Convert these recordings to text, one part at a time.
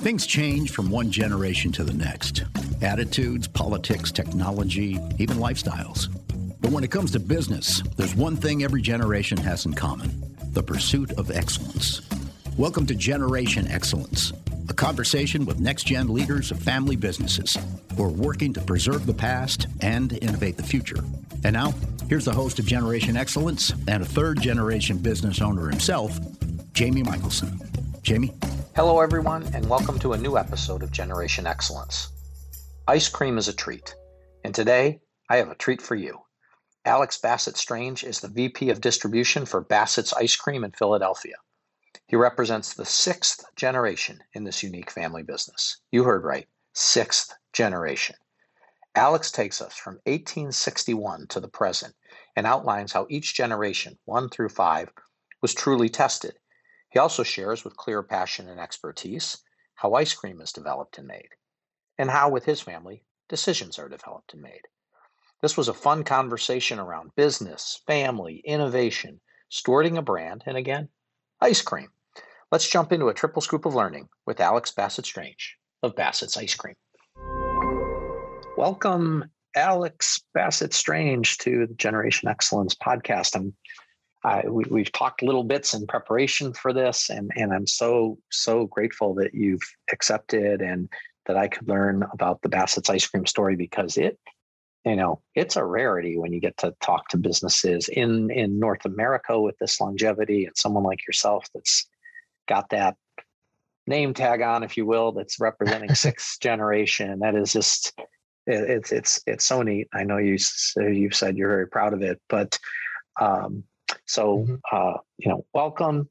Things change from one generation to the next attitudes, politics, technology, even lifestyles. But when it comes to business, there's one thing every generation has in common the pursuit of excellence. Welcome to Generation Excellence, a conversation with next gen leaders of family businesses who are working to preserve the past and innovate the future. And now, here's the host of Generation Excellence and a third generation business owner himself, Jamie Michelson. Jamie? Hello, everyone, and welcome to a new episode of Generation Excellence. Ice cream is a treat, and today I have a treat for you. Alex Bassett Strange is the VP of Distribution for Bassett's Ice Cream in Philadelphia. He represents the sixth generation in this unique family business. You heard right, sixth generation. Alex takes us from 1861 to the present and outlines how each generation, one through five, was truly tested he also shares with clear passion and expertise how ice cream is developed and made, and how, with his family, decisions are developed and made. This was a fun conversation around business, family, innovation, stewarding a brand, and again, ice cream. Let's jump into a triple scoop of learning with Alex Bassett Strange of Bassett's Ice Cream. Welcome, Alex Bassett Strange, to the Generation Excellence podcast. I'm I, we, have talked little bits in preparation for this, and, and I'm so, so grateful that you've accepted and that I could learn about the Bassett's ice cream story because it, you know, it's a rarity when you get to talk to businesses in, in North America with this longevity and someone like yourself that's got that name tag on, if you will, that's representing sixth generation. That is just, it, it's, it's, it's so neat. I know you, you've said you're very proud of it, but, um, so, mm-hmm. uh, you know, welcome.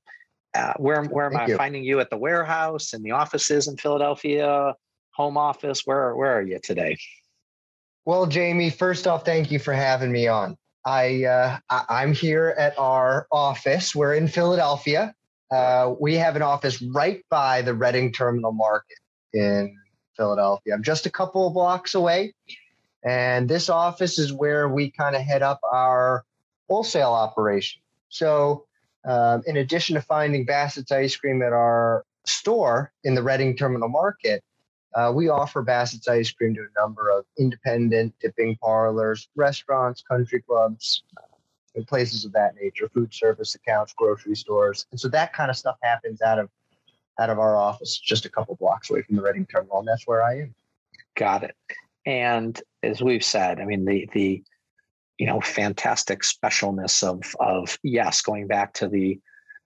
Uh, where where am Thank I you. finding you at the warehouse and the offices in Philadelphia, home office? Where where are you today? Well, Jamie, first off, thank you for having me on. I, uh, I am here at our office. We're in Philadelphia. Uh, we have an office right by the Reading Terminal Market in Philadelphia. I'm just a couple of blocks away, and this office is where we kind of head up our wholesale operation. So, um, in addition to finding Bassett's ice cream at our store in the Reading Terminal Market, uh, we offer Bassett's ice cream to a number of independent dipping parlors, restaurants, country clubs, and places of that nature, food service accounts, grocery stores. And so that kind of stuff happens out of out of our office, just a couple blocks away from the Reading Terminal, and that's where I am. Got it. And as we've said, I mean the the you know fantastic specialness of of yes going back to the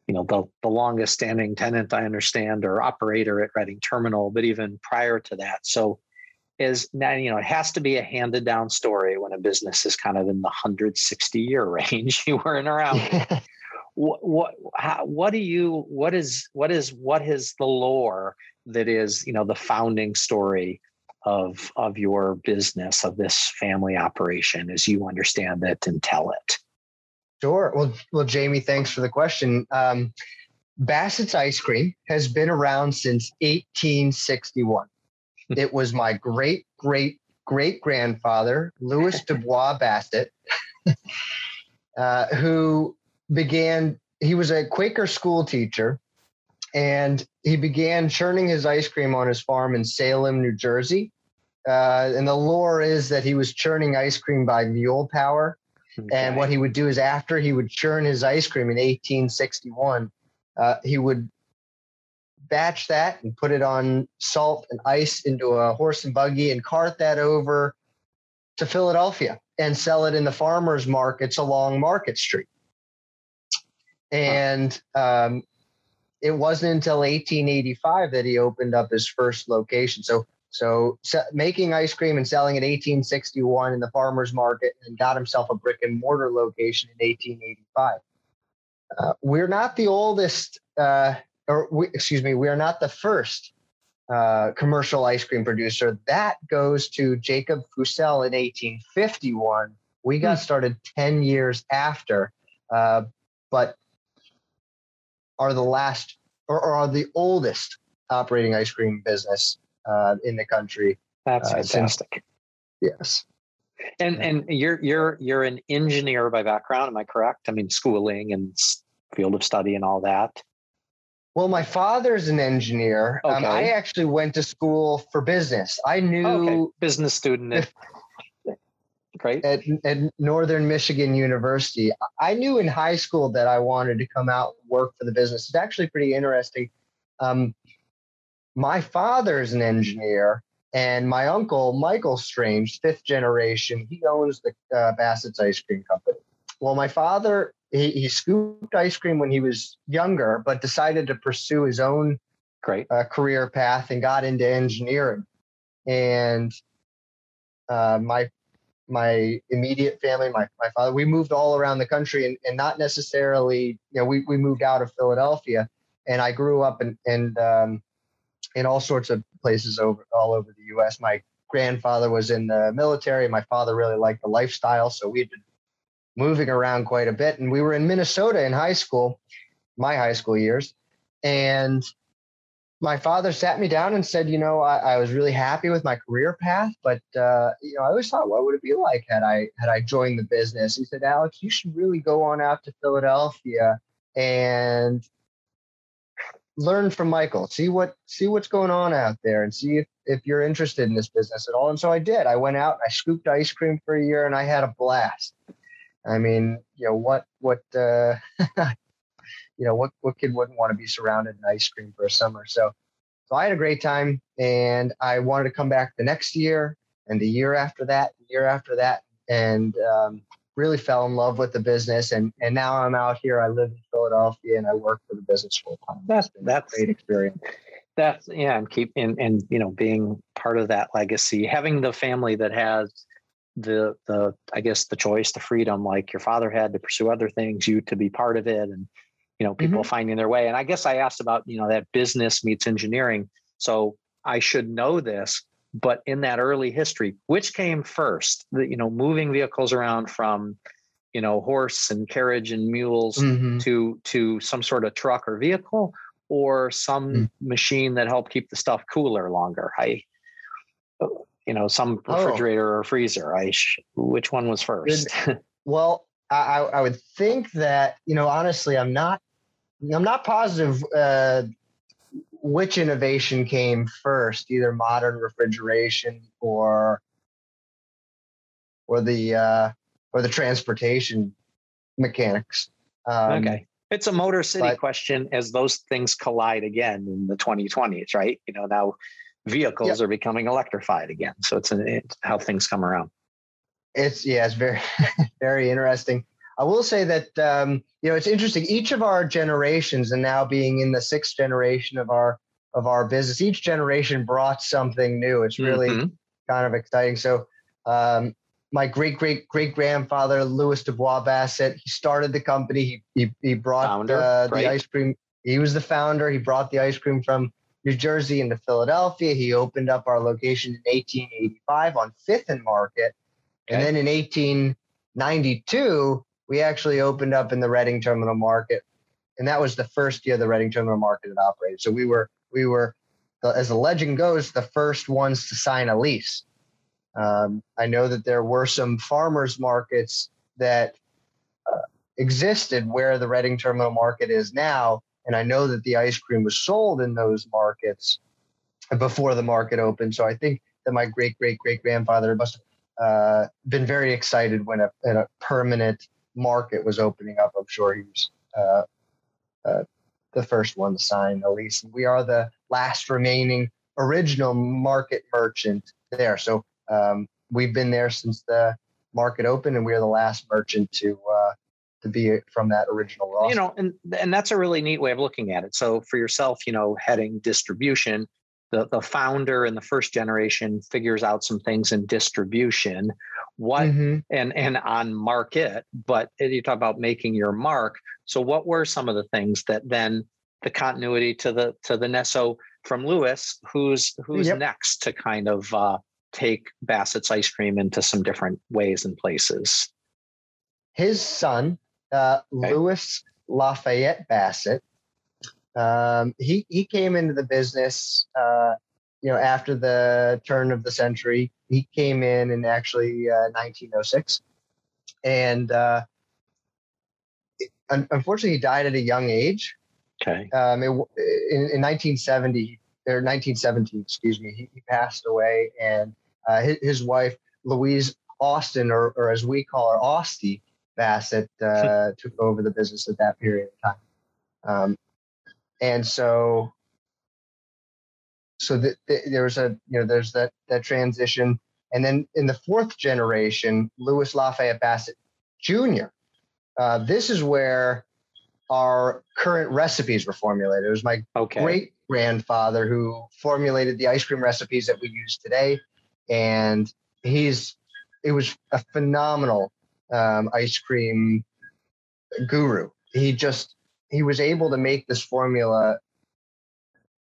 you know the, the longest standing tenant i understand or operator at reading terminal but even prior to that. So is now you know it has to be a handed down story when a business is kind of in the 160 year range you weren't around. What what how, what do you what is what is what is the lore that is you know the founding story of of your business of this family operation as you understand it and tell it? Sure. Well well jamie thanks for the question. Um, bassett's ice cream has been around since 1861 it was my great great great grandfather louis dubois bassett uh, who began he was a quaker school teacher and he began churning his ice cream on his farm in Salem, New Jersey. Uh, and the lore is that he was churning ice cream by mule power. Okay. And what he would do is after he would churn his ice cream in 1861, uh, he would batch that and put it on salt and ice into a horse and buggy and cart that over to Philadelphia and sell it in the farmers markets along Market Street. And um, it wasn't until 1885 that he opened up his first location. So so, so, making ice cream and selling it in 1861 in the farmers market and got himself a brick and mortar location in 1885. Uh, we're not the oldest, uh, or we, excuse me, we are not the first uh, commercial ice cream producer. That goes to Jacob Fussell in 1851. We got hmm. started 10 years after, uh, but are the last or, or are the oldest operating ice cream business uh, in the country. That's uh, fantastic. yes. And and you're you're you're an engineer by background, am I correct? I mean, schooling and field of study and all that. Well, my father's an engineer. Okay. Um, I actually went to school for business. I knew okay. business student. At, Great. At, at Northern Michigan University. I knew in high school that I wanted to come out and work for the business. It's actually pretty interesting. Um, my father's an engineer, and my uncle, Michael Strange, fifth generation, he owns the uh, Bassett's Ice Cream Company. Well, my father, he, he, scooped ice cream when he was younger, but decided to pursue his own Great. Uh, career path and got into engineering. And uh, my my immediate family, my, my father, we moved all around the country and, and not necessarily, you know, we, we moved out of Philadelphia and I grew up and, and um, in all sorts of places over all over the U.S. My grandfather was in the military. My father really liked the lifestyle, so we'd been moving around quite a bit. And we were in Minnesota in high school, my high school years, and my father sat me down and said, you know, I, I was really happy with my career path, but uh, you know, I always thought, what would it be like had I had I joined the business? He said, Alex, you should really go on out to Philadelphia and learn from Michael, see what see what's going on out there, and see if if you're interested in this business at all. And so I did. I went out, I scooped ice cream for a year, and I had a blast. I mean, you know what what uh, you know what what kid wouldn't want to be surrounded in ice cream for a summer? So so I had a great time, and I wanted to come back the next year, and the year after that, year after that, and um, really fell in love with the business and and now I'm out here. I live in Philadelphia and I work for the business full time. That's that's great experience. That's yeah, and keep and and you know being part of that legacy, having the family that has the the I guess the choice, the freedom, like your father had to pursue other things, you to be part of it, and you know people mm-hmm. finding their way. And I guess I asked about you know that business meets engineering, so I should know this but in that early history which came first the, you know moving vehicles around from you know horse and carriage and mules mm-hmm. to to some sort of truck or vehicle or some mm. machine that helped keep the stuff cooler longer i you know some oh. refrigerator oh. or freezer i sh- which one was first well I, I would think that you know honestly i'm not i'm not positive uh, which innovation came first, either modern refrigeration or or the uh, or the transportation mechanics. Um, okay, it's a Motor City but, question as those things collide again in the 2020s, right? You know, now vehicles yep. are becoming electrified again, so it's, an, it's how things come around. It's yeah, it's very very interesting. I will say that um, you know it's interesting. Each of our generations, and now being in the sixth generation of our of our business, each generation brought something new. It's really mm-hmm. kind of exciting. So, um, my great great great grandfather Louis Dubois Bassett, he started the company. He he, he brought uh, the ice cream. He was the founder. He brought the ice cream from New Jersey into Philadelphia. He opened up our location in 1885 on Fifth and Market, okay. and then in 1892 we actually opened up in the Reading Terminal Market, and that was the first year the Reading Terminal Market had operated. So we were we were, as the legend goes, the first ones to sign a lease. Um, I know that there were some farmers markets that uh, existed where the Reading Terminal Market is now, and I know that the ice cream was sold in those markets before the market opened. So I think that my great great great grandfather must have uh, been very excited when a, a, permanent market was opening up. I'm sure he was uh, uh, the first one to sign a lease. We are the last remaining original market merchant there. So um, we've been there since the market opened, and we are the last merchant to uh, to be from that original roster. You know, and and that's a really neat way of looking at it. So for yourself, you know, heading distribution, the the founder in the first generation figures out some things in distribution what mm-hmm. and and on market but you talk about making your mark so what were some of the things that then the continuity to the to the next so from louis who's who's yep. next to kind of uh, take bassett's ice cream into some different ways and places his son uh, okay. louis lafayette bassett um, he he came into the business uh, you know after the turn of the century he came in in actually uh, 1906, and uh, unfortunately, he died at a young age. Okay. Um, it, in, in 1970 or 1917, excuse me, he, he passed away, and uh, his, his, wife Louise Austin, or, or as we call her, Austie Bassett, uh, took over the business at that period of time. Um, and so, so the, the, there was a you know there's that that transition, and then in the fourth generation, Louis Lafayette Bassett Jr. Uh, this is where our current recipes were formulated. It was my okay. great grandfather who formulated the ice cream recipes that we use today, and he's it was a phenomenal um, ice cream guru. He just he was able to make this formula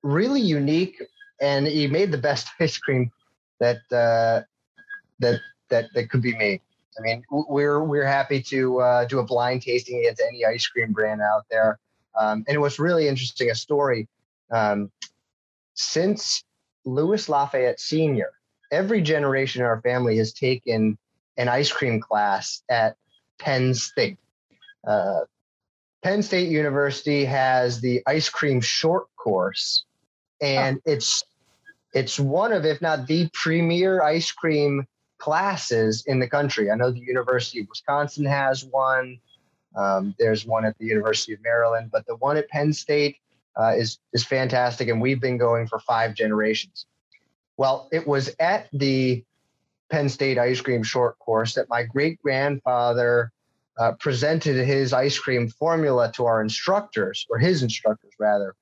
really unique, and he made the best ice cream that uh, that that that could be made. I mean, we're we're happy to uh, do a blind tasting against any ice cream brand out there. Um, and it was really interesting a story um, since Louis Lafayette Senior. Every generation in our family has taken an ice cream class at Penn State. Uh, Penn State University has the ice cream short course, and oh. it's it's one of, if not the premier ice cream classes in the country. I know the University of Wisconsin has one. Um, there's one at the University of Maryland, but the one at Penn State uh, is is fantastic, and we've been going for five generations. Well, it was at the Penn State ice cream short course that my great grandfather uh, presented his ice cream formula to our instructors, or his instructors rather,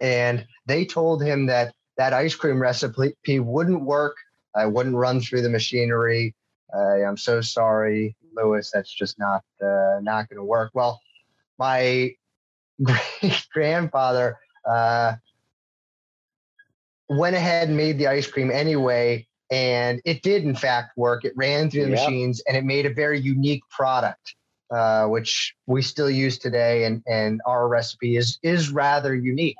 and they told him that that ice cream recipe wouldn't work I wouldn't run through the machinery. Uh, I'm so sorry, Louis. That's just not uh, not going to work. Well, my great grandfather uh, went ahead and made the ice cream anyway, and it did in fact work. It ran through the yep. machines, and it made a very unique product, uh, which we still use today. And and our recipe is is rather unique.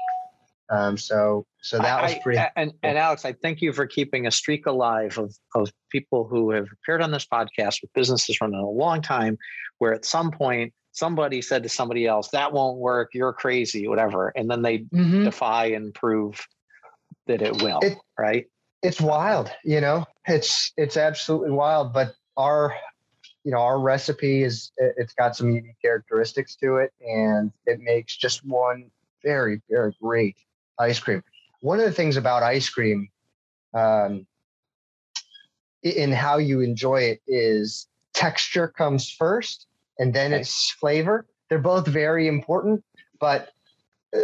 Um, so so that was pretty. I, and, and Alex, I thank you for keeping a streak alive of, of people who have appeared on this podcast with businesses running a long time, where at some point somebody said to somebody else, that won't work, you're crazy, whatever. And then they mm-hmm. defy and prove that it will, it, right? It's wild, you know, it's, it's absolutely wild, but our, you know, our recipe is, it's got some unique characteristics to it and it makes just one very, very great ice cream. One of the things about ice cream um, in how you enjoy it is texture comes first and then okay. it's flavor. They're both very important but uh,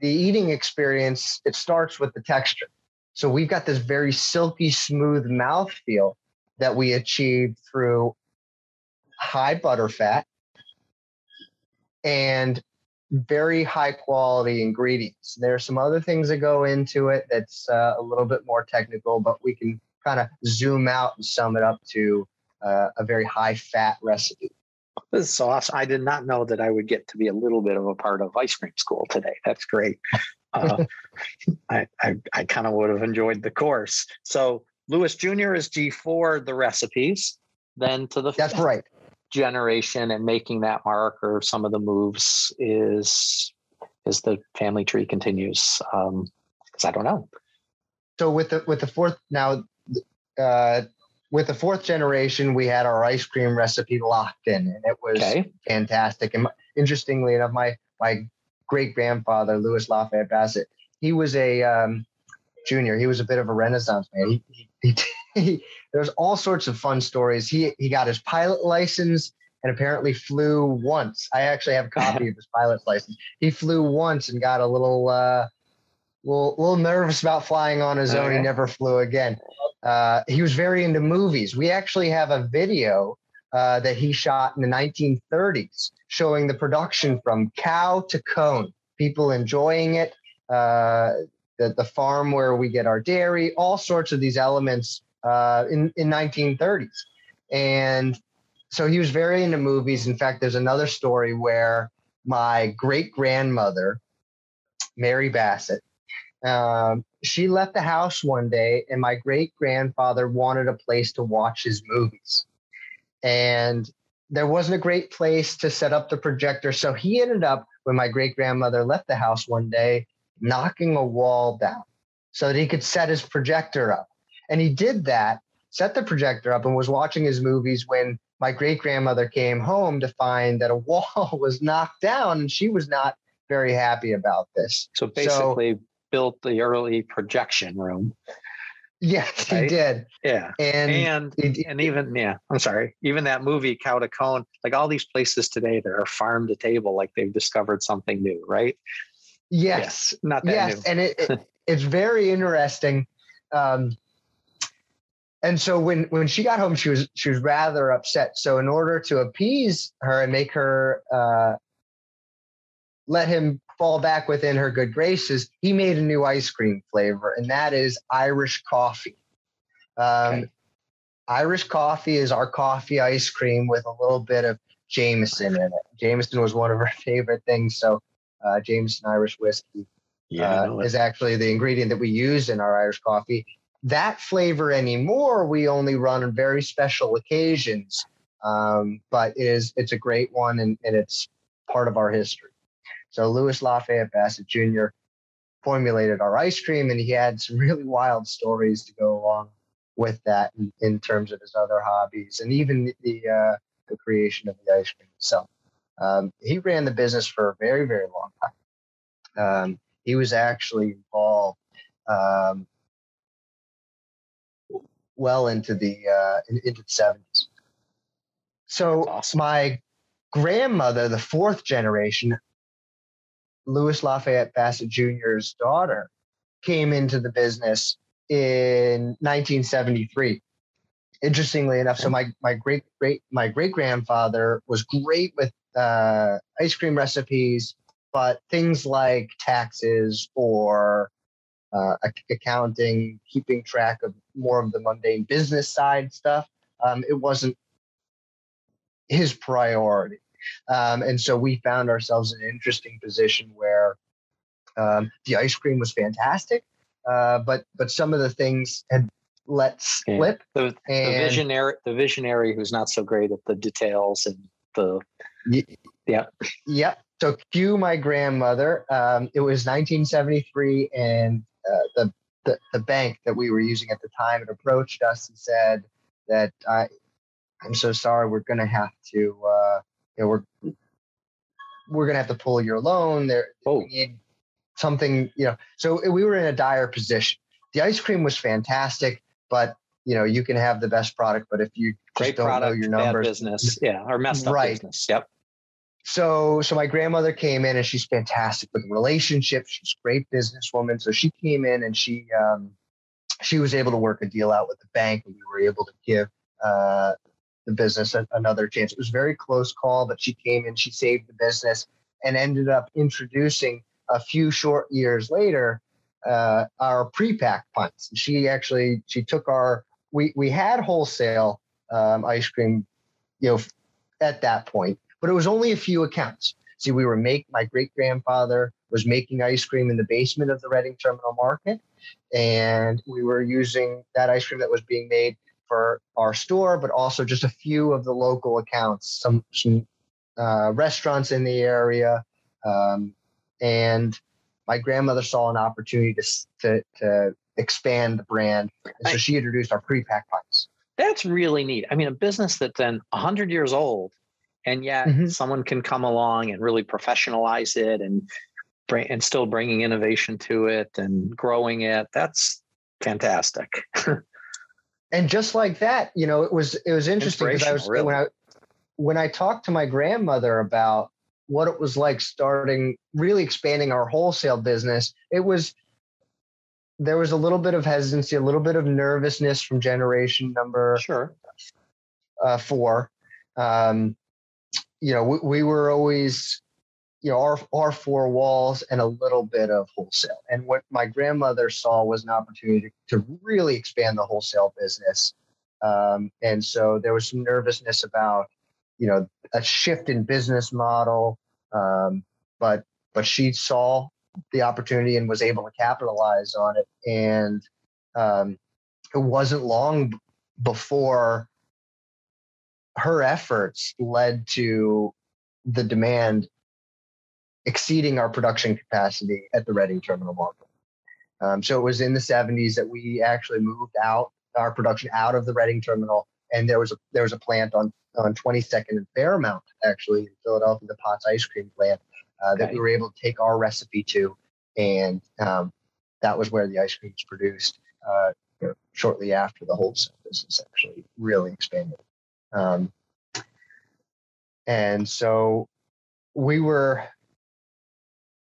the eating experience it starts with the texture. So we've got this very silky smooth mouth feel that we achieve through high butter fat and very high quality ingredients. There are some other things that go into it that's uh, a little bit more technical, but we can kind of zoom out and sum it up to uh, a very high fat recipe. This is awesome. I did not know that I would get to be a little bit of a part of ice cream school today. That's great. Uh, I, I, I kind of would have enjoyed the course. So Louis Jr. is G4, the recipes. Then to the that's right generation and making that mark or some of the moves is as the family tree continues um because i don't know. So with the with the fourth now uh with the fourth generation we had our ice cream recipe locked in and it was okay. fantastic. And interestingly enough my my great grandfather louis lafayette bassett he was a um junior. He was a bit of a renaissance man. He, he, he he, there's all sorts of fun stories. He he got his pilot license and apparently flew once. I actually have a copy of his pilot's license. He flew once and got a little uh, little, little nervous about flying on his own. He never flew again. Uh, he was very into movies. We actually have a video uh, that he shot in the 1930s showing the production from cow to cone, people enjoying it, uh, the, the farm where we get our dairy, all sorts of these elements uh, in in 1930s, and so he was very into movies. In fact, there's another story where my great grandmother, Mary Bassett, um, she left the house one day, and my great grandfather wanted a place to watch his movies, and there wasn't a great place to set up the projector. So he ended up, when my great grandmother left the house one day, knocking a wall down so that he could set his projector up. And he did that, set the projector up, and was watching his movies when my great grandmother came home to find that a wall was knocked down and she was not very happy about this. So basically, so, built the early projection room. Yes, right? he did. Yeah, and and and even yeah, I'm sorry, even that movie Cow to Cone, like all these places today, that are farm to table, like they've discovered something new, right? Yes, yes not that yes, new. and it, it it's very interesting. Um, and so when when she got home, she was she was rather upset. So in order to appease her and make her uh, let him fall back within her good graces, he made a new ice cream flavor, and that is Irish coffee. Um, okay. Irish coffee is our coffee ice cream with a little bit of Jameson in it. Jameson was one of her favorite things. So, uh, Jameson Irish whiskey yeah, uh, is actually the ingredient that we use in our Irish coffee. That flavor anymore, we only run on very special occasions. Um, but it is it's a great one and, and it's part of our history. So Louis Lafayette Bassett Jr. formulated our ice cream, and he had some really wild stories to go along with that in, in terms of his other hobbies and even the uh, the creation of the ice cream itself. Um, he ran the business for a very very long time. Um, he was actually involved um, well into the uh, into the seventies. So awesome. my grandmother, the fourth generation, Louis Lafayette Bassett Jr.'s daughter came into the business in 1973. Interestingly enough, so my my great great my great grandfather was great with uh, ice cream recipes, but things like taxes or uh, accounting, keeping track of more of the mundane business side stuff, um, it wasn't his priority. Um, and so we found ourselves in an interesting position where um, the ice cream was fantastic, uh, but but some of the things had let slip. The, the, visionary, the visionary who's not so great at the details and the yeah, yeah. So cue my grandmother. Um, it was 1973, and uh, the, the the bank that we were using at the time had approached us and said that I, I'm so sorry, we're going to have to. Uh, you know, we're we're gonna have to pull your loan. There, oh. we need something. You know, so we were in a dire position. The ice cream was fantastic, but you know, you can have the best product, but if you Great don't product, know your numbers, bad business, yeah, or messed up right. business. Yep. So, so my grandmother came in, and she's fantastic with relationships. She's a great businesswoman. So she came in, and she um, she was able to work a deal out with the bank, and we were able to give uh, the business another chance. It was a very close call, but she came in, she saved the business, and ended up introducing a few short years later uh, our pre-packed pints. She actually she took our we we had wholesale um, ice cream, you know, at that point, but it was only a few accounts. See, we were make my great grandfather was making ice cream in the basement of the Reading Terminal Market, and we were using that ice cream that was being made for our store, but also just a few of the local accounts, some some uh, restaurants in the area, um, and my grandmother saw an opportunity to to, to expand the brand, and so she introduced our pre-packed pies. That's really neat. I mean, a business that's then hundred years old, and yet mm-hmm. someone can come along and really professionalize it and bring and still bringing innovation to it and growing it. That's fantastic. and just like that, you know, it was it was interesting because I was really. when I when I talked to my grandmother about what it was like starting really expanding our wholesale business, it was there was a little bit of hesitancy, a little bit of nervousness from generation number sure uh, four. Um, you know, we, we were always you know, our, our four walls and a little bit of wholesale. And what my grandmother saw was an opportunity to, to really expand the wholesale business. Um, and so there was some nervousness about, you know, a shift in business model. Um, but, but she saw the opportunity and was able to capitalize on it. And um, it wasn't long before her efforts led to the demand exceeding our production capacity at the Reading terminal market. Um, so it was in the 70s that we actually moved out our production out of the Reading terminal, and there was a there was a plant on on 22nd and Fairmount actually in Philadelphia, the Potts ice cream plant uh, that okay. we were able to take our recipe to, and um, that was where the ice cream was produced. Uh, shortly after the wholesale business actually really expanded. Um, and so we were,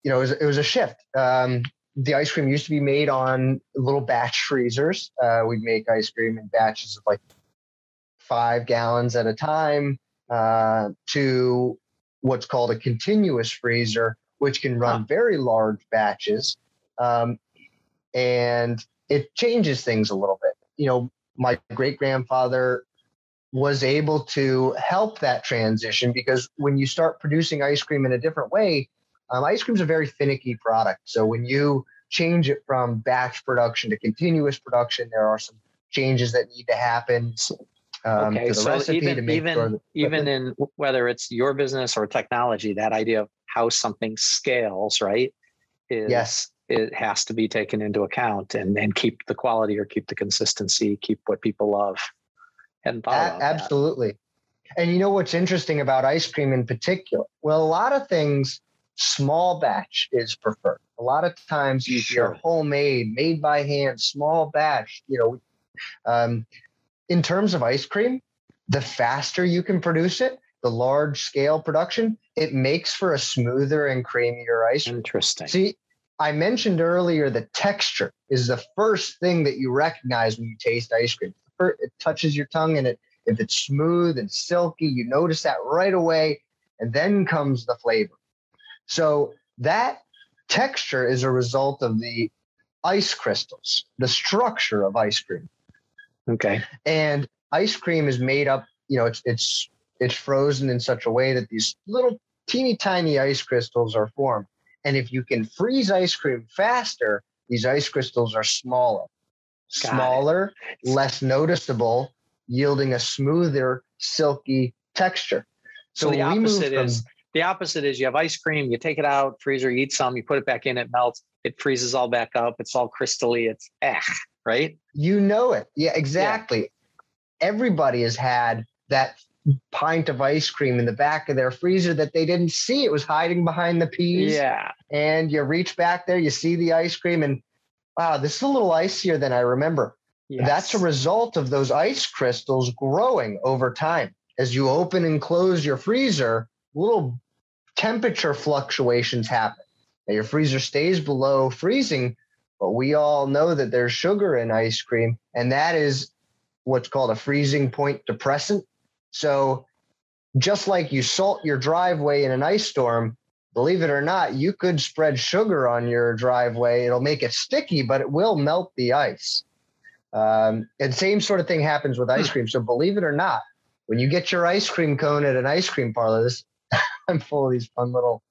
you know, it was, it was a shift. Um, the ice cream used to be made on little batch freezers. Uh, we'd make ice cream in batches of like five gallons at a time uh, to what's called a continuous freezer, which can run huh. very large batches. Um, and it changes things a little bit. You know, my great grandfather was able to help that transition because when you start producing ice cream in a different way, um, ice cream is a very finicky product. So when you change it from batch production to continuous production, there are some changes that need to happen. Um, okay, so even even sure that, even in whether it's your business or technology, that idea of how something scales, right? Is, yes, it has to be taken into account and, and keep the quality or keep the consistency, keep what people love. And absolutely. That. And you know what's interesting about ice cream in particular? Well, a lot of things, small batch is preferred. A lot of times you sure. hear homemade, made by hand, small batch. You know, um, in terms of ice cream, the faster you can produce it, the large scale production, it makes for a smoother and creamier ice cream. Interesting. See, I mentioned earlier the texture is the first thing that you recognize when you taste ice cream. It touches your tongue and it if it's smooth and silky, you notice that right away. And then comes the flavor. So that texture is a result of the ice crystals, the structure of ice cream. Okay. And ice cream is made up, you know, it's it's it's frozen in such a way that these little teeny tiny ice crystals are formed. And if you can freeze ice cream faster, these ice crystals are smaller, Got smaller, it. less noticeable, yielding a smoother, silky texture. So, so the opposite from, is the opposite is you have ice cream, you take it out, freezer, you eat some, you put it back in, it melts, it freezes all back up, it's all crystally, it's eh, right? You know it. Yeah, exactly. Yeah. Everybody has had that pint of ice cream in the back of their freezer that they didn't see. It was hiding behind the peas. Yeah. And you reach back there, you see the ice cream, and wow, this is a little icier than I remember. Yes. That's a result of those ice crystals growing over time. As you open and close your freezer, little temperature fluctuations happen. Now, your freezer stays below freezing, but we all know that there's sugar in ice cream, and that is what's called a freezing point depressant. So just like you salt your driveway in an ice storm, believe it or not, you could spread sugar on your driveway. It'll make it sticky, but it will melt the ice. Um, and same sort of thing happens with ice hmm. cream. So believe it or not, when you get your ice cream cone at an ice cream parlor, this I'm full of these fun little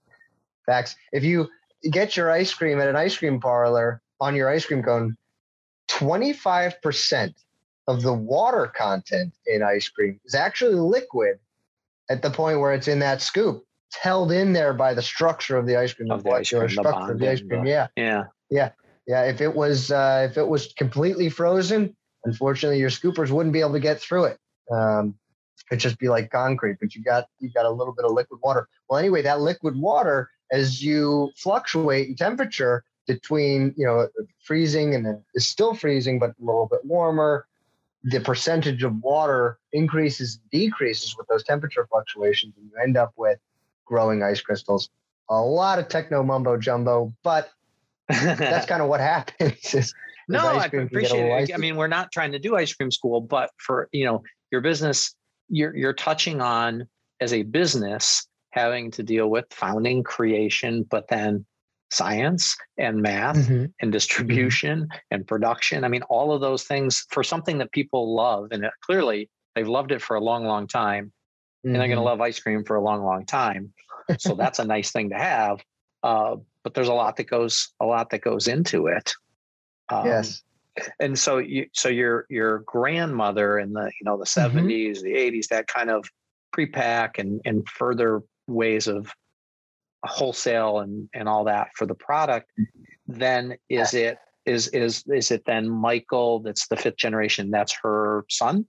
facts. If you get your ice cream at an ice cream parlor on your ice cream cone, 25% of the water content in ice cream is actually liquid at the point where it's in that scoop. Held in there by the structure of the ice cream, of the ice cream, structure of the ice cream. yeah. Yeah. Yeah. Yeah. If it was uh, if it was completely frozen, unfortunately your scoopers wouldn't be able to get through it. Um, it'd just be like concrete, but you got you got a little bit of liquid water. Well, anyway, that liquid water, as you fluctuate in temperature between you know freezing and then it's still freezing, but a little bit warmer, the percentage of water increases decreases with those temperature fluctuations, and you end up with growing ice crystals. A lot of techno mumbo jumbo, but that's kind of what happens. Is, no, I appreciate it. I mean, we're not trying to do ice cream school, but for you know your business, you're you're touching on as a business having to deal with founding, creation, but then science and math mm-hmm. and distribution mm-hmm. and production. I mean, all of those things for something that people love, and clearly they've loved it for a long, long time, mm-hmm. and they're going to love ice cream for a long, long time. so that's a nice thing to have. Uh, but there's a lot that goes a lot that goes into it. Um, yes. And so you, so your your grandmother in the you know the 70s, Mm-hmm. the eighties, that kind of pre-pack and and further ways of wholesale and and all that for the product. Then is it is is is it then Michael? That's the fifth generation. That's her son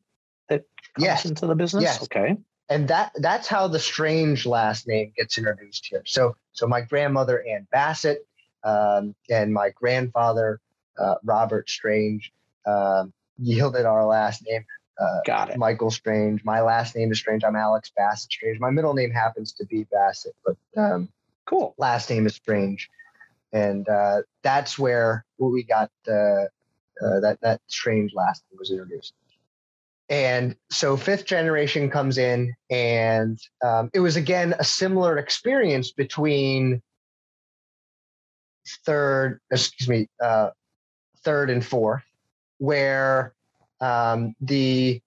that comes Yes. into the business. Yes. Okay. And that that's how the strange last name gets introduced here. So so my grandmother ann bassett um, and my grandfather uh, robert strange um, yielded our last name uh, Got it. michael strange. My last name is strange. I'm alex bassett strange. My middle name happens to be bassett but um, Cool. last name is strange. And uh, that's where we got uh, uh, that that strange last name was introduced and so fifth generation comes in and um, it was again a similar experience between third excuse me uh, third and fourth where um, the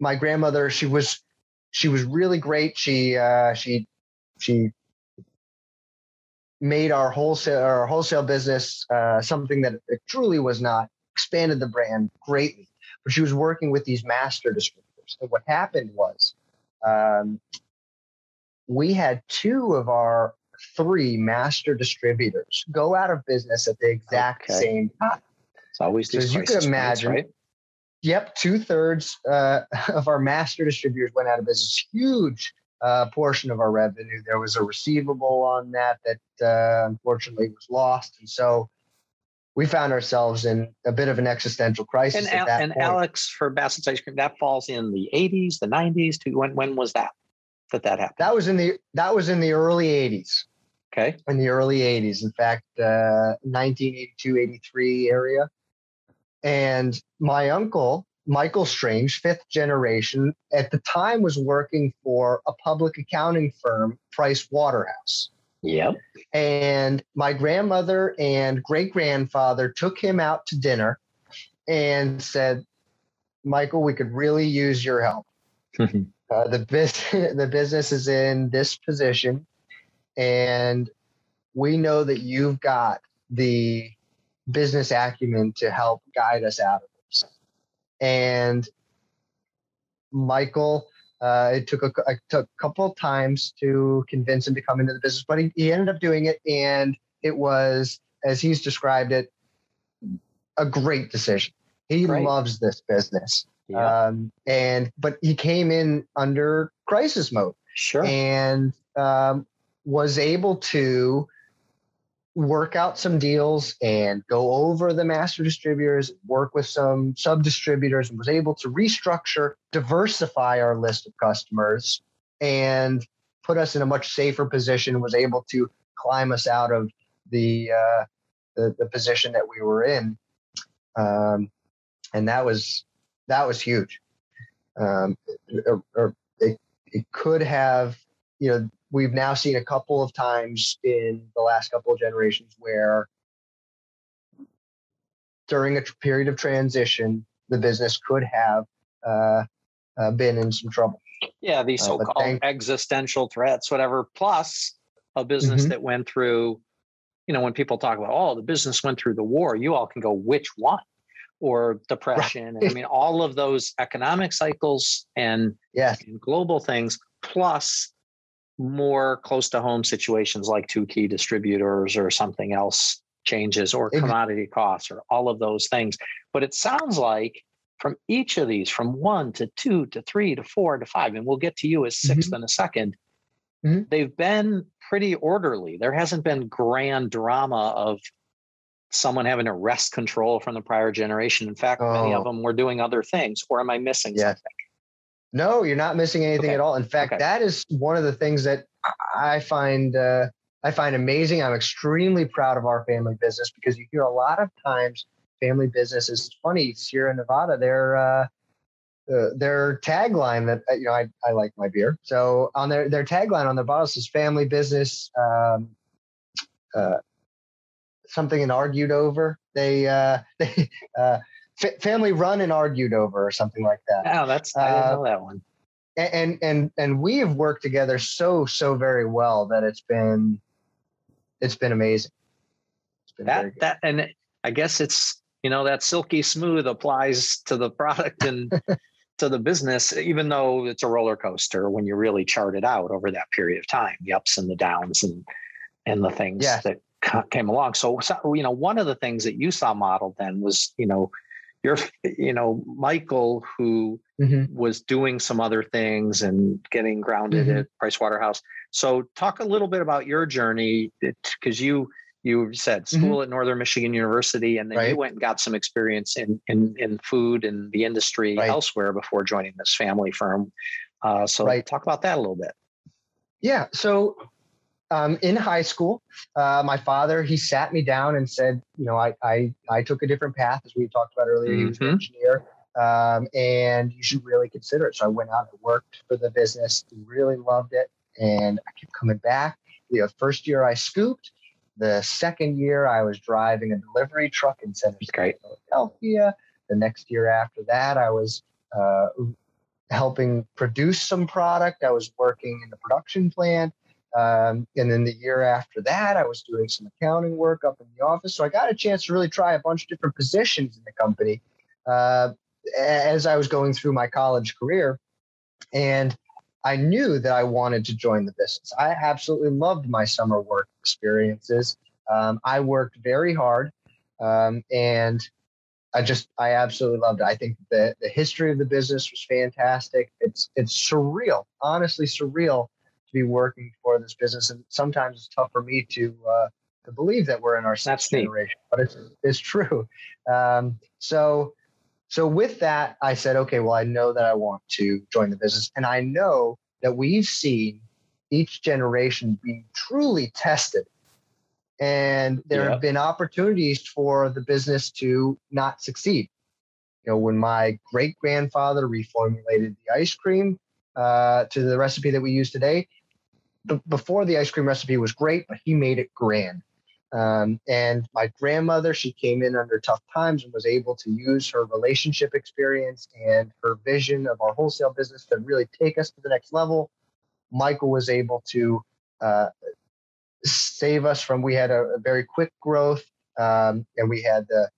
my grandmother she was she was really great. She uh, she she made our wholesale our wholesale business uh, something that it truly was not expanded the brand greatly but she was working with these master distributors and what happened was um, we had two of our three master distributors go out of business at the exact Okay. same time It's always So as you points, imagine, right? Yep, two thirds uh, of our master distributors went out of business. Huge uh, portion of our revenue. There was a receivable on that that uh, unfortunately was lost, and so we found ourselves in a bit of an existential crisis And, at Al- that and. Alex for Bassett's ice cream that falls in the 80s, the 90s. To when when was that that that happened? that was in the that was in the early '80s. Okay. In the early '80s, in fact, uh, 1982, 83 area. And my uncle, Michael Strange, fifth generation, at the time was working for a public accounting firm, Price Waterhouse. Yep. And my grandmother and great grandfather took him out to dinner and said, Michael, we could really use your help. Uh, the, bus- the business is in this position, and we know that you've got the business acumen to help guide us out of this. And Michael, uh, it took a, it took a couple of times to convince him to come into the business, but he, he ended up doing it, and it was, as he's described it, a great decision. He loves this business, Yeah. um, and but he came in under crisis mode sure. and um, was able to work out some deals and go over the master distributors, work with some sub distributors, and was able to restructure, diversify our list of customers, and put us in a much safer position. Was able to climb us out of the uh, the, the position that we were in, um, and that was that was huge. Um, or, or it, it could have, you know, we've now seen a couple of times in the last couple of generations where during a period of transition, the business could have uh, uh, been in some trouble. yeah. These uh, so-called thank- existential threats, whatever. Plus a business Mhm. that went through. You know, when people talk about, oh, the business went through the war, you all can go, which one? Or depression. And I mean, all of those economic cycles and Yes. and global things, plus more close to home situations like two key distributors or something else changes or commodity costs or all of those things. But it sounds like from each of these, from one to two to three to four to five, and we'll get to you as 6th in a 2nd Mhm. they've been pretty orderly. There hasn't been grand drama of someone having to wrest control from the prior generation. In fact, many of Oh. them were doing other things. Or am I missing Yes. something? No, you're not missing anything Okay. at all. In fact, Okay. that is one of the things that I find uh, I find amazing. I'm extremely proud of our family business because you hear a lot of times family business is funny. Sierra Nevada, their uh, uh, their tagline that uh, you know I, I like my beer. So on their their tagline on their bottle says family business. Um, uh, something and argued over. They uh, they uh, fa- family run and argued over or something like that Oh, that's I didn't Uh, know that one. and and and, and we have worked together so so very well that it's been it's been amazing. It's been that that and i guess it's you know that silky smooth applies to the product and to the business, even though it's a roller coaster when you really chart it out over that period of time, the ups and the downs and and the things yeah. that came along. So, so, you know, one of the things that you saw modeled then was, you know, your, you know, Michael, who mm-hmm. was doing some other things and getting grounded mm-hmm. at Price Waterhouse. So, talk a little bit about your journey because you you said mm-hmm. school mm-hmm. at Northern Michigan University, and then right. you went and got some experience in in, in food and the industry right. elsewhere before joining this family firm. Uh, so, right. talk about that a little bit. Yeah. So, um, in high school, uh, my father he sat me down and said, you know, I I, I took a different path as we talked about earlier. Mm-hmm. He was an mm-hmm. engineer, um, and you should really consider it. So I went out and worked for the business, really loved it, and I kept coming back. The first year I scooped. The second year I was driving a delivery truck in Center City, Philadelphia. The next year after that, I was uh, helping produce some product. I was working in the production plant. Um, and then the year after that, I was doing some accounting work up in the office. So I got a chance to really try a bunch of different positions in the company uh, as I was going through my college career. And I knew that I wanted to join the business. I absolutely loved my summer work experiences. Um, I worked very hard um, and I just I absolutely loved it. I think the the history of the business was fantastic. It's it's surreal, honestly surreal to be working for this business. And sometimes it's tough for me to uh, to believe that we're in our sixth generation, but it's it's true. Um, so so with that, I said, okay, well, I know that I want to join the business, and I know that we've seen each generation be truly tested. And there yeah. have been opportunities for the business to not succeed. You know, when my great grandfather reformulated the ice cream uh, to the recipe that we use today, before the ice cream recipe was great, but he made it grand. Um, and my grandmother, she came in under tough times and was able to use her relationship experience and her vision of our wholesale business to really take us to the next level. Michael was able to uh, save us from, we had a, a very quick growth um, and we had the,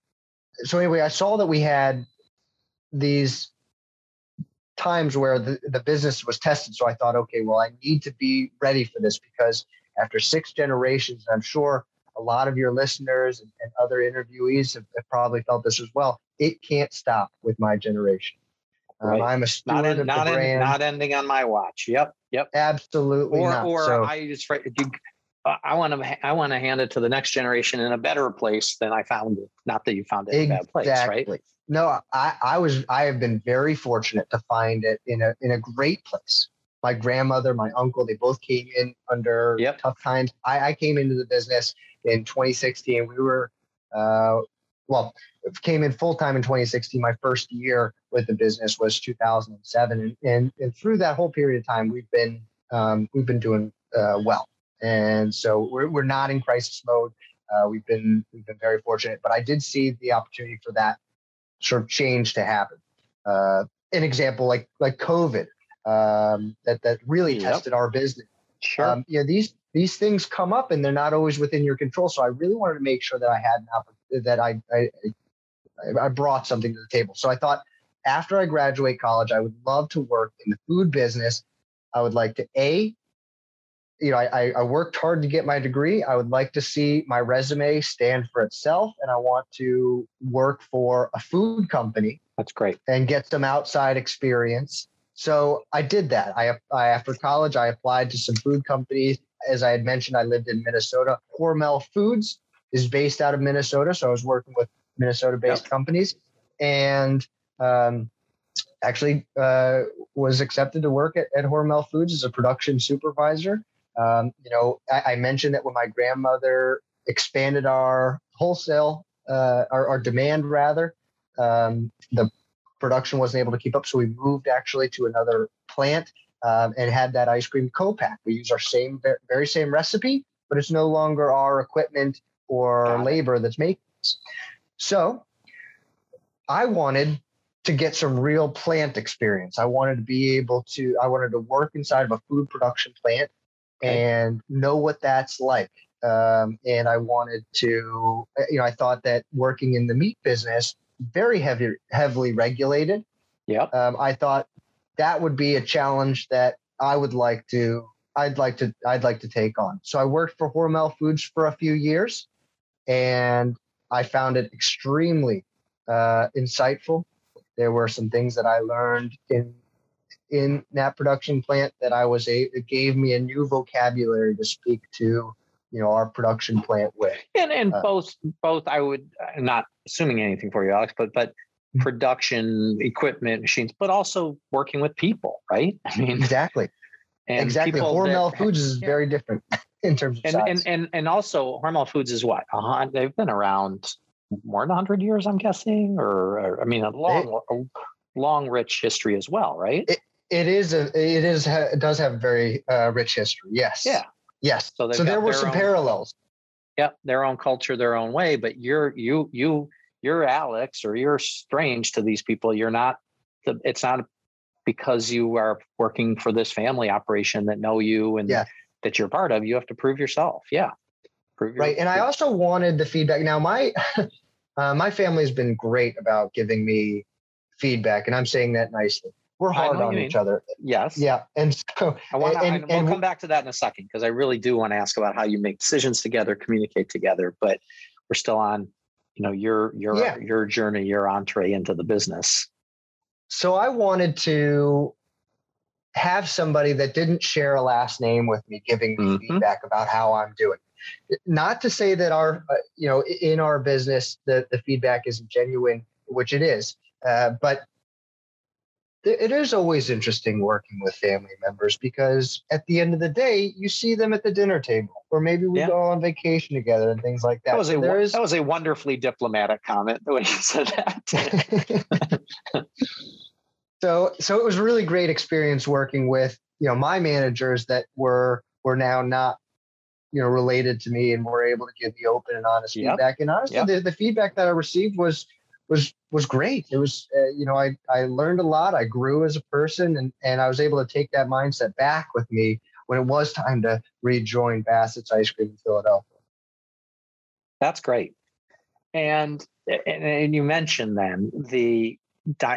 so anyway, I saw that we had these times where the, the business was tested. So I thought, okay, well, I need to be ready for this because after six generations, I'm sure a lot of your listeners and, and other interviewees have, have, probably felt this as well. It can't stop with my generation. Um, right. I'm a steward not, of not the brand. not ending on my watch. Yep. Yep. Absolutely. Or, not. or so, I just, I want to, I want to hand it to the next generation in a better place than I found it. Not that you found it in a bad place, right? No, I, I was I have been very fortunate to find it in a in a great place. My grandmother, my uncle, they both came in under yep. tough times. I, I came into the business in 2016. We were uh, well, came in full time in 2016. My first year with the business was 2007, and and, and through that whole period of time, we've been um, we've been doing uh, well, and so we're we're not in crisis mode. Uh, we've been we've been very fortunate, but I did see the opportunity for that sort of change to happen. Uh, an example like like COVID um, that that really yep. tested our business. Sure. Um, you know these these things come up and they're not always within your control. So I really wanted to make sure that I had an that I, I I brought something to the table. So I thought after I graduate college, I would love to work in the food business. I would like to a you know, I, I worked hard to get my degree. I would like to see my resume stand for itself, and I want to work for a food company. That's great. And get some outside experience. So I did that. I, I after college, I applied to some food companies. As I had mentioned, I lived in Minnesota. Hormel Foods is based out of Minnesota, so I was working with Minnesota-based yep. companies, and um, actually uh, was accepted to work at, at Hormel Foods as a production supervisor. Um, you know, I, I, mentioned that when my grandmother expanded our wholesale, uh, our, our, demand rather, um, the production wasn't able to keep up. So we moved actually to another plant um, and had that ice cream co-pack. We use our same, very same recipe, but it's no longer our equipment or labor that's making this. So I wanted to get some real plant experience. I wanted to be able to, I wanted to work inside of a food production plant and know what that's like. um, and I wanted to, uh, you know, I thought that working in the meat business, very heavy, heavily regulated. Yeah. Um, I thought that would be a challenge that I would like to, I'd like to, I'd like to take on. So I worked for Hormel Foods for a few years, and I found it extremely uh, insightful. There were some things that I learned in in that production plant that I was a it gave me a new vocabulary to speak to you know our production plant with. And and uh, both both I would I'm not assuming anything for you, Alex, but but mm-hmm. production equipment machines, but also working with people, right? I mean exactly. exactly. Hormel that, Foods is yeah. very different in terms of and, size. and and and also Hormel Foods is what uh, they've been around more than 100 years i'm guessing or, or i mean a long a long rich history as well right it, it is a it is it does have very uh, rich history yes yeah Yes. So, so there were some own, parallels. Yep, their own culture, their own way. But you're you you you're Alex or you're strange to these people. You're not. The, it's not because you are working for this family operation that know you and yeah. that you're part of. You have to prove yourself. Yeah. Prove right. And I also wanted the feedback. Now my uh, my family has been great about giving me feedback, and I'm saying that nicely we're hard on each other. Yes. Yeah. And so I want to, and, and, and, we'll come back to that in a second because I really do want to ask about how you make decisions together, communicate together, but we're still on, you know, your your yeah. your journey, your entree into the business. So I wanted to have somebody that didn't share a last name with me giving me mm-hmm. feedback about how I'm doing. Not to say that our, uh, you know, in our business, the, the feedback isn't genuine, which it is, uh, but it is always interesting working with family members because at the end of the day, you see them at the dinner table, or maybe we yeah. go on vacation together and things like that. That was, so a, is... that was a wonderfully diplomatic comment the way you said that. so, so it was a really great experience working with you know my managers that were were now not you know related to me and were able to give me open and honest yep. feedback. And honestly, yep. the, the feedback that I received was was was great. It was uh, you know I I learned a lot. I grew as a person, and and I was able to take that mindset back with me when it was time to rejoin Bassett's Ice Cream in Philadelphia. That's great. And and, and you mentioned then the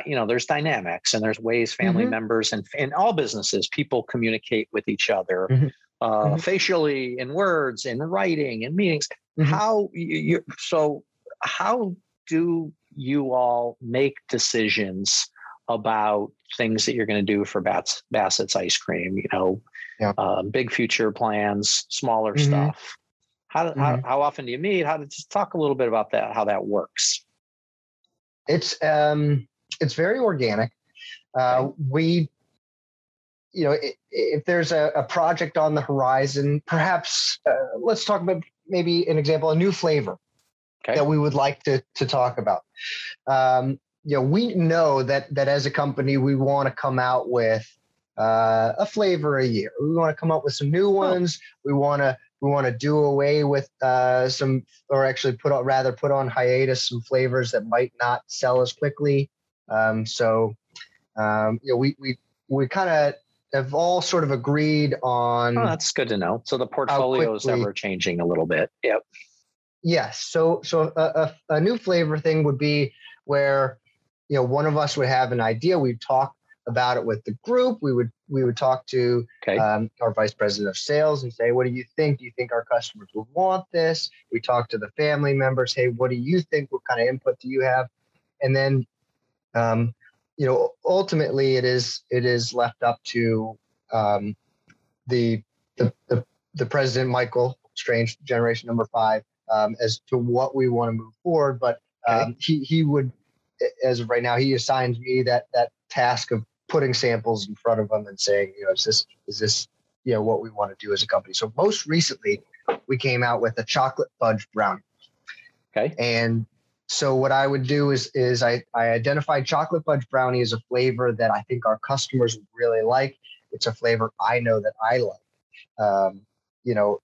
you know there's dynamics and there's ways family mm-hmm. members and in all businesses people communicate with each other mm-hmm. Uh, mm-hmm. facially in words in writing in meetings mm-hmm. how you, you so how do you all make decisions about things that you're going to do for Bats, Bassett's ice cream, you know, yeah. uh, big future plans, smaller mm-hmm. stuff. How, mm-hmm. how, how often do you meet? How to just talk a little bit about that, how that works. It's, um, it's very organic. Uh. We, you know, if, if there's a, a, project on the horizon, perhaps uh, let's talk about maybe an example, a new flavor okay. that we would like to to talk about. Um, you know, we know that that as a company, we want to come out with uh, a flavor a year. We want to come up with some new ones. We want to we want to do away with uh, some, or actually put on rather put on hiatus some flavors that might not sell as quickly. Um, so, um, you know, we we we kind of have all sort of agreed on. Oh, that's good to know. So the portfolio is ever changing a little bit. Yep. Yes. So so a, a, a, new flavor thing would be where you know one of us would have an idea. We'd talk about it with the group. We would we would talk to okay. um, our vice president of sales and say, "What do you think? Do you think our customers would want this?" We talk to the family members. Hey, what do you think? What kind of input do you have? And then, um, you know, ultimately, it is it is left up to um, the, the the the president, Michael Strange, generation number five, um, as to what we want to move forward. But um, okay. he he would, as of right now, he assigns me that that task of putting samples in front of them and saying, you know, is this is this you know what we want to do as a company. So most recently, we came out with a chocolate fudge brownie. Okay. And so what I would do is is I, I identified chocolate fudge brownie as a flavor that I think our customers really like. It's a flavor I know that I like. Um, you know,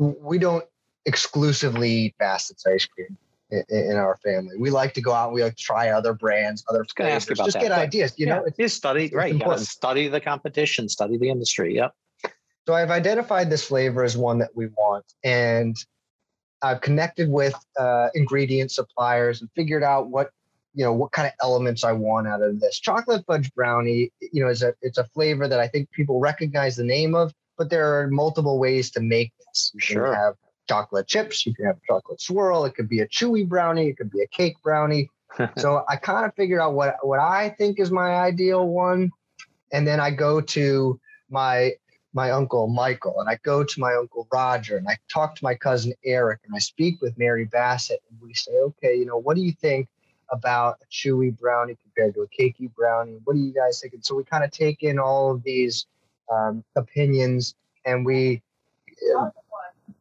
we don't exclusively eat Bassett's ice cream in, in, our family. We like to go out. and We like to try other brands, other flavors. Just that. get ideas. You yeah, know, it's, study it's right. You study the competition, study the industry. Yep. So I've identified this flavor as one that we want, and I've connected with uh, ingredient suppliers and figured out what you know what kind of elements I want out of this chocolate fudge brownie. You know, is a it's a flavor that I think people recognize the name of, but there are multiple ways to make this. You Sure. can have chocolate chips, you can have chocolate swirl, it could be a chewy brownie, it could be a cake brownie. so I kind of figured out what what I think is my ideal one, and then I go to my my uncle Michael and I go to my uncle Roger and I talk to my cousin Eric and I speak with Mary Bassett and we say, okay, you know, what do you think about a chewy brownie compared to a cakey brownie? What do you guys think? And so we kind of take in all of these um, opinions and we uh,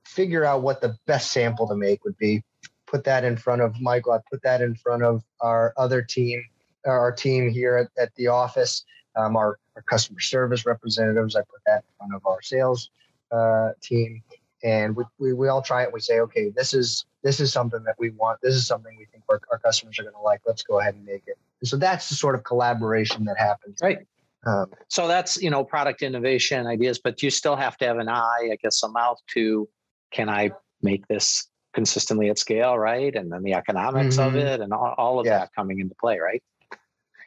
figure out what the best sample to make would be. Put that in front of Michael. I put that in front of our other team, our team here at, at the office, um, our, our customer service representatives. I put that in front of our sales uh, team, and we, we, we all try it. We say, okay, this is this is something that we want. This is something we think our, our customers are going to like. Let's go ahead and make it. And so that's the sort of collaboration that happens. Right. Um, So that's, you know, product innovation ideas, but you still have to have an eye, I guess, a mouth to can I make this consistently at scale, right? And then the economics of Mhm. it and all, all of Yeah. that coming into play, right?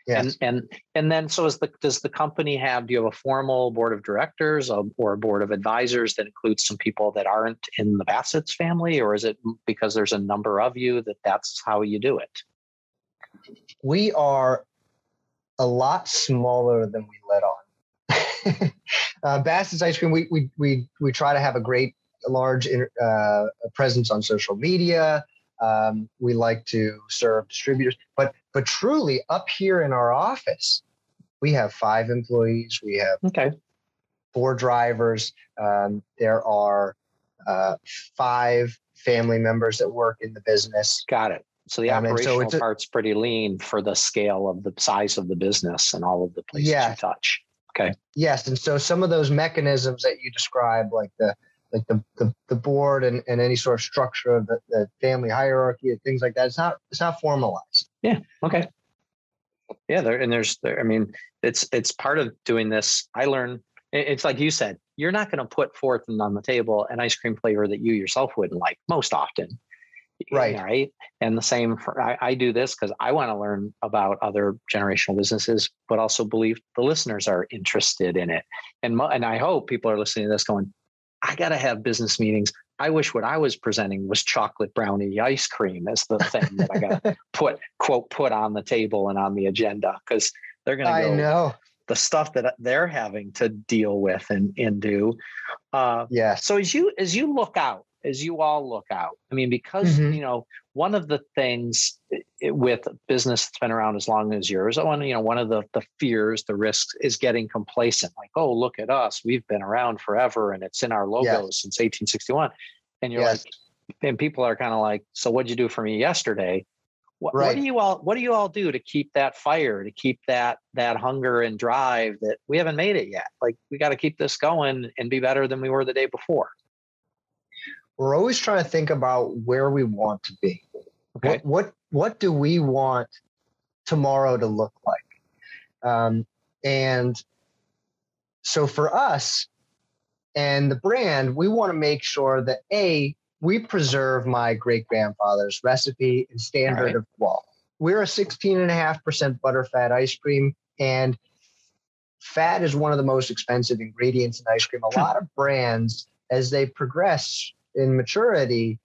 yes. And and and then so is the does the company have do you have a formal board of directors or, or a board of advisors that includes some people that aren't in the Bassett's family, or is it because there's a number of you that that's how you do it? we are a lot smaller than we let on. uh, Bassett's Ice Cream, we, we, we, we try to have a great, large uh, presence on social media. Um, we like to serve distributors, but but truly up here in our office, we have five employees. We have Okay. four drivers. Um, there are uh, five family members that work in the business. Got it. So the so operational it's a- part's pretty lean for the scale of the size of the business and all of the places Yeah. you touch. Okay. Yes, and so some of those mechanisms that you describe, like the like the the, the board and, and any sort of structure of the, the family hierarchy and things like that, it's not it's not formalized. Yeah. Okay. Yeah, there and there's there. I mean, it's it's part of doing this. I learn. It's like you said. You're not going to put forth on the table an ice cream flavor that you yourself wouldn't like most often. Right. Right. And the same for I, I do this because I want to learn about other generational businesses, but also believe the listeners are interested in it. And and I hope people are listening to this going, I got to have business meetings. I wish what I was presenting was chocolate brownie ice cream as the thing that I got to put quote put on the table and on the agenda because they're going to I go know. the stuff that they're having to deal with and and do. Uh, Yes. so as you as you look out, as you all look out, I mean, because Mhm. you know one of the things i- i- with business that's been around as long as yours, one you know one of the the fears, the risks is getting complacent. Like, oh, look at us, we've been around forever, and it's in our logos since 1861, and you're Yes. like, and people are kind of like, so what'd you do for me yesterday? What, what do you all what do you all do to keep that fire, to keep that that hunger and drive that we haven't made it yet? Like we got to keep this going and be better than we were the day before. We're always trying to think about where we want to be. Okay. What what what do we want tomorrow to look like? Um, and so for us and the brand, we want to make sure that a we preserve my great grandfather's recipe and standard Right. of quality. We're a 16.5% butterfat ice cream, and fat is one of the most expensive ingredients in ice cream. A lot of brands, as they progress in maturity,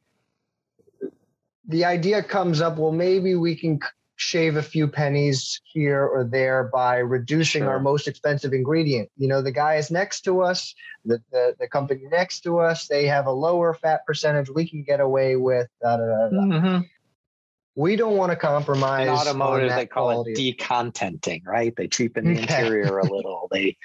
the idea comes up well, maybe we can shave a few pennies here or there by reducing our most expensive ingredient. You know, the guy is next to us, the, the, the company next to us, they have a lower fat percentage. We can get away with. Da, da, da. Mm-hmm. We don't want to compromise. In automotive, they call quality. it decontenting, right? They cheapen the interior a little. They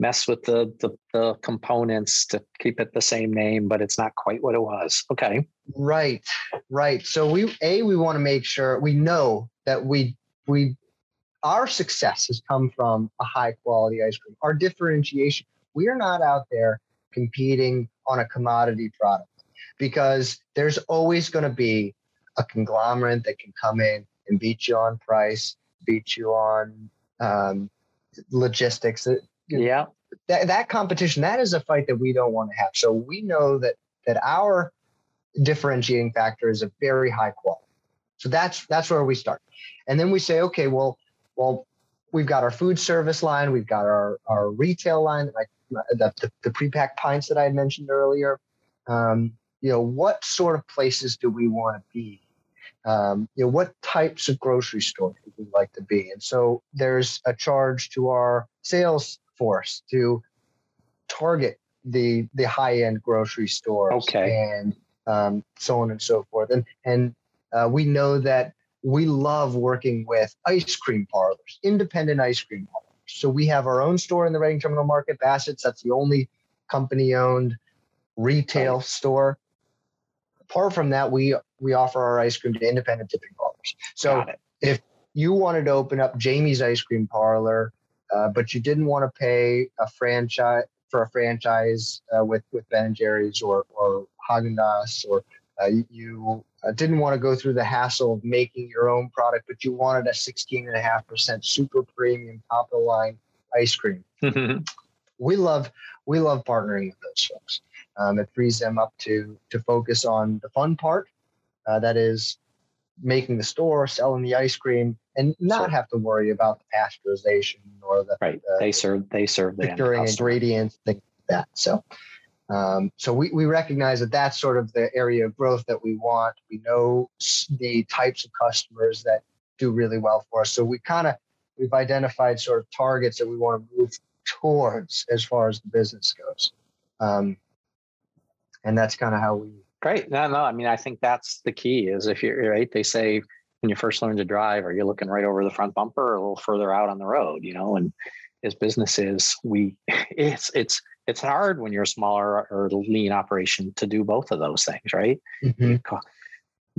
mess with the, the the components to keep it the same name, but it's not quite what it was. Okay. Right, right. So we a we want to make sure we know that we we our success has come from a high quality ice cream. Our differentiation. We are not out there competing on a commodity product because there's always going to be a conglomerate that can come in and beat you on price, beat you on um, logistics. Yeah. that, that competition, that is a fight that we don't want to have. So we know that that our differentiating factor is a very high quality. So that's that's where we start. And then we say, okay, well, well, we've got our food service line, we've got our, our retail line, like the, the, the pre-packed pints that I had mentioned earlier. Um, you know, what sort of places do we want to be? Um, you know, what types of grocery stores would we like to be? And so there's a charge to our sales force to target the the high end grocery stores okay. and um, so on and so forth. And and uh, we know that we love working with ice cream parlors, independent ice cream parlors. So we have our own store in the Reading Terminal Market, Bassett's. That's the only company owned retail store. Apart from that, we we offer our ice cream to independent tipping parlors. So if you wanted to open up Jamie's ice cream parlor, uh, but you didn't want to pay a franchise for a franchise uh, with with Ben and Jerry's or or Haagen Dazs, or uh, you uh, didn't want to go through the hassle of making your own product, but you wanted a 16.5% super premium top of the line ice cream. we love we love partnering with those folks. Um, it frees them up to to focus on the fun part, uh, that is making the store, selling the ice cream, and not sure. have to worry about the pasteurization or the right. Uh, they serve they serve the ingredients, things like that. So um, so we, we recognize that that's sort of the area of growth that we want. We know the types of customers that do really well for us. So we kind of we've identified sort of targets that we want to move towards as far as the business goes. Um, and that's kind of how we. Great. No, no. I mean, I think that's the key. Is if you're right, they say when you first learn to drive, are you looking right over the front bumper or a little further out on the road? You know, and as businesses, we it's it's it's hard when you're a smaller or lean operation to do both of those things, right? Mm-hmm.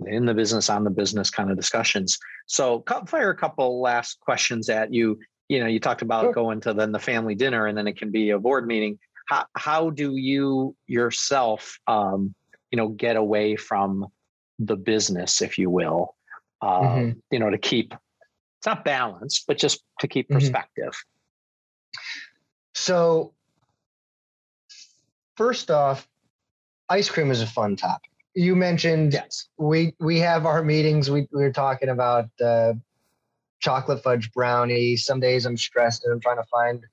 In the business, on the business kind of discussions. So, fire a couple last questions at you. You know, you talked about sure. going to then the family dinner, and then it can be a board meeting. How how do you yourself, um, you know, get away from the business, if you will, uh, mm-hmm. you know, to keep it's not balanced, but just to keep mm-hmm. perspective. So first off, ice cream is a fun topic. You mentioned yes. we we have our meetings. We, we were talking about uh, chocolate fudge brownie. Some days I'm stressed and I'm trying to find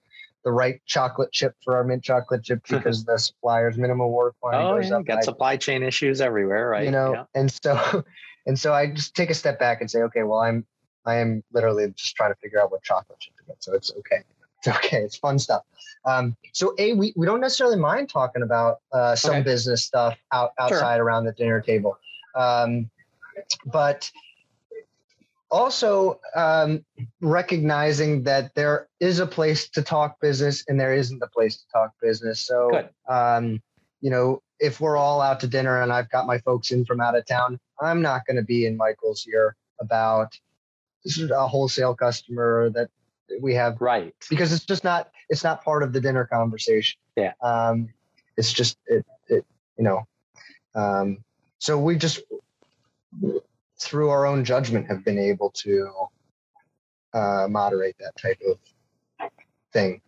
the right chocolate chip for our mint chocolate chip because the supplier's minimum work Oh, yeah, got supply chain issues everywhere, right? You know, yeah. and so and so I just take a step back and say, okay, well, I'm I am literally just trying to figure out what chocolate chip to get. So it's okay. It's okay. It's fun stuff. Um, so a we, we don't necessarily mind talking about uh, some okay. business stuff out outside sure. around the dinner table, um, but also um, recognizing that there is a place to talk business and there isn't a place to talk business. So um, you know if we're all out to dinner and I've got my folks in from out of town, I'm not going to be in Michael's here about this is a wholesale customer that we have right. because it's just not it's not part of the dinner conversation. Yeah. Um it's just it it you know um so we just through our own judgment have been able to uh moderate that type of thing.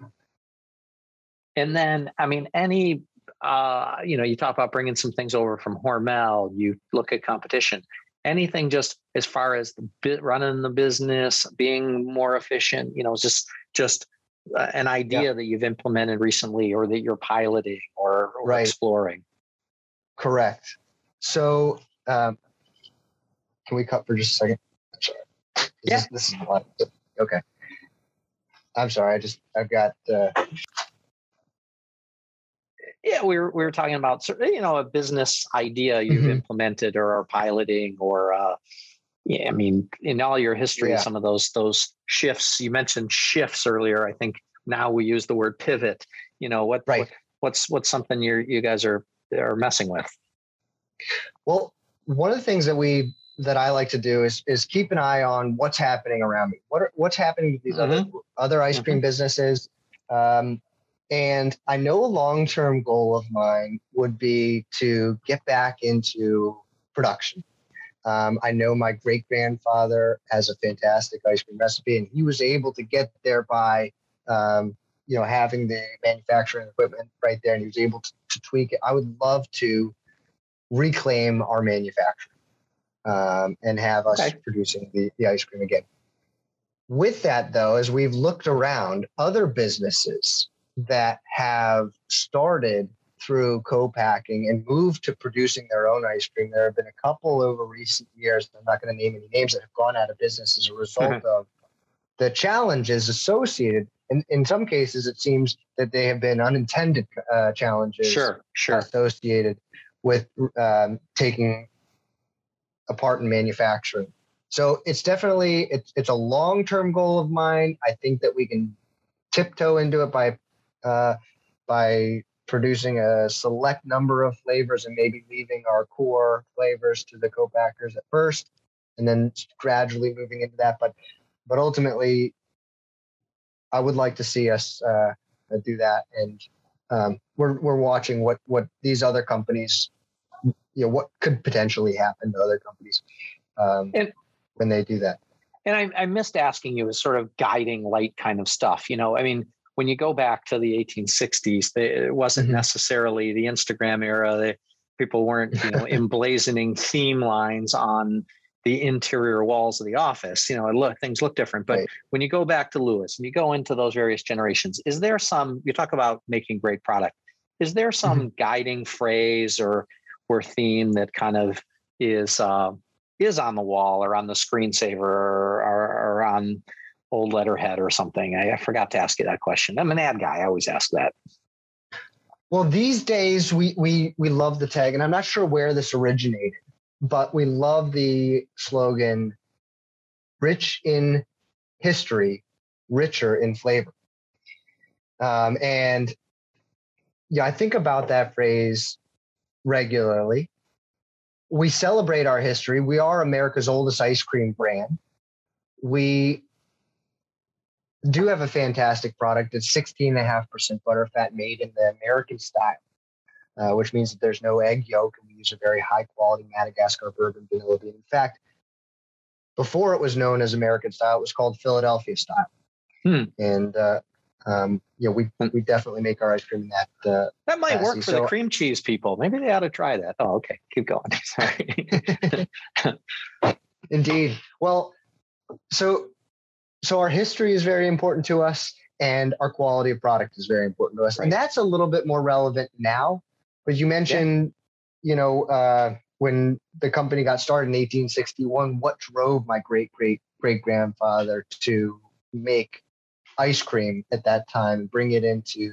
And then i mean any uh you know you talk about bringing some things over from hormel you look at competition. Anything just as far as the bit running the business being more efficient you know just just uh, an idea yeah. that you've implemented recently or that you're piloting or, or right. exploring. Correct. So um, can we cut for just a second? Yeah this, this is a lot. Okay. I'm sorry i just i've got uh, yeah, we were we were talking about you know a business idea you've mm-hmm. implemented or are piloting or uh, yeah, I mean in all your history, yeah. some of those those shifts you mentioned shifts earlier. I think now we use the word pivot. You know what? Right. What, what's what's something you you guys are are messing with? Well, one of the things that we that I like to do is is keep an eye on what's happening around me. What are, what's happening with these mm-hmm. other other ice cream mm-hmm. businesses? Um, and I know a long term goal of mine would be to get back into production. Um, I know my great grandfather has a fantastic ice cream recipe, and he was able to get there by, um, you know, having the manufacturing equipment right there and he was able to, to tweak it. I would love to reclaim our manufacturing um, and have us okay. producing the, the ice cream again. With that, though, as we've looked around, other businesses that have started through co-packing and moved to producing their own ice cream. There have been a couple over recent years. I'm not going to name any names that have gone out of business as a result mm-hmm. of the challenges associated. In, in some cases, it seems that they have been unintended uh, challenges sure, sure. associated with um, taking apart in manufacturing. So it's definitely it's it's a long term goal of mine. I think that we can tiptoe into it by uh, by producing a select number of flavors and maybe leaving our core flavors to the co-packers at first and then gradually moving into that. But but ultimately i would like to see us uh, do that. And um, we're, we're watching what what these other companies you know what could potentially happen to other companies um, and, when they do that. And I, I missed asking you as sort of guiding light kind of stuff you know? I mean when you go back to the 1860s, they, it wasn't mm-hmm. necessarily the Instagram era. They, people weren't, you know, emblazoning theme lines on the interior walls of the office. You know, look, things look different. But right. when you go back to Louis and you go into those various generations, is there some? You talk about making great product. Is there some mm-hmm. guiding phrase or or theme that kind of is uh, is on the wall or on the screensaver or, or, or on old letterhead or something? I, I forgot to ask you that question. I'm an ad guy. I always ask that. Well, these days we we we love the tag, and I'm not sure where this originated, but we love the slogan "Rich in history, richer in flavor." Um, and yeah, I think about that phrase regularly. We celebrate our history. We are America's oldest ice cream brand. We do have a fantastic product. It's 16.5% butterfat made in the American style, uh, which means that there's no egg yolk, and we use a very high quality Madagascar bourbon vanilla bean. In fact, before it was known as American style, it was called Philadelphia style. Hmm. And uh, um, you know, we we definitely make our ice cream in that. Uh, that might work for so, the cream cheese people. Maybe they ought to try that. Oh, okay, keep going. Sorry. Indeed. Well, so so our history is very important to us and our quality of product is very important to us right. and that's a little bit more relevant now but you mentioned yeah. you know uh, when the company got started in 1861 what drove my great great great grandfather to make ice cream at that time bring it into